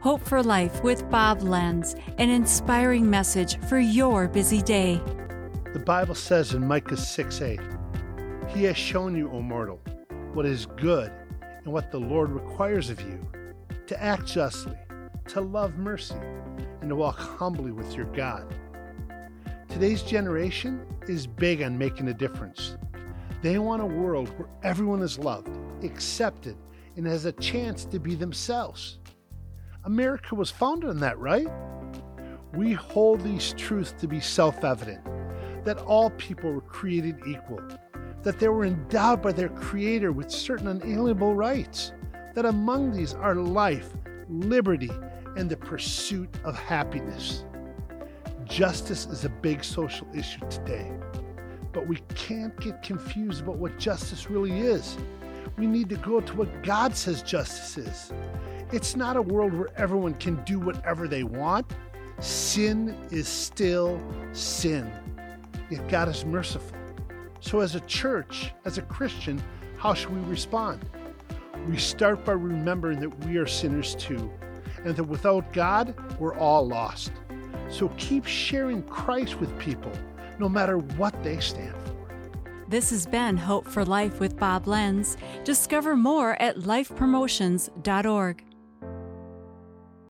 Hope for Life with Bob Lenz, an inspiring message for your busy day. The Bible says in Micah 6 8, He has shown you, O mortal, what is good and what the Lord requires of you to act justly, to love mercy, and to walk humbly with your God. Today's generation is big on making a difference. They want a world where everyone is loved, accepted, and has a chance to be themselves. America was founded on that, right? We hold these truths to be self evident that all people were created equal, that they were endowed by their Creator with certain unalienable rights, that among these are life, liberty, and the pursuit of happiness. Justice is a big social issue today, but we can't get confused about what justice really is. We need to go to what God says justice is. It's not a world where everyone can do whatever they want. Sin is still sin. Yet God is merciful. So, as a church, as a Christian, how should we respond? We start by remembering that we are sinners too, and that without God, we're all lost. So, keep sharing Christ with people, no matter what they stand for. This has been Hope for Life with Bob Lenz. Discover more at lifepromotions.org.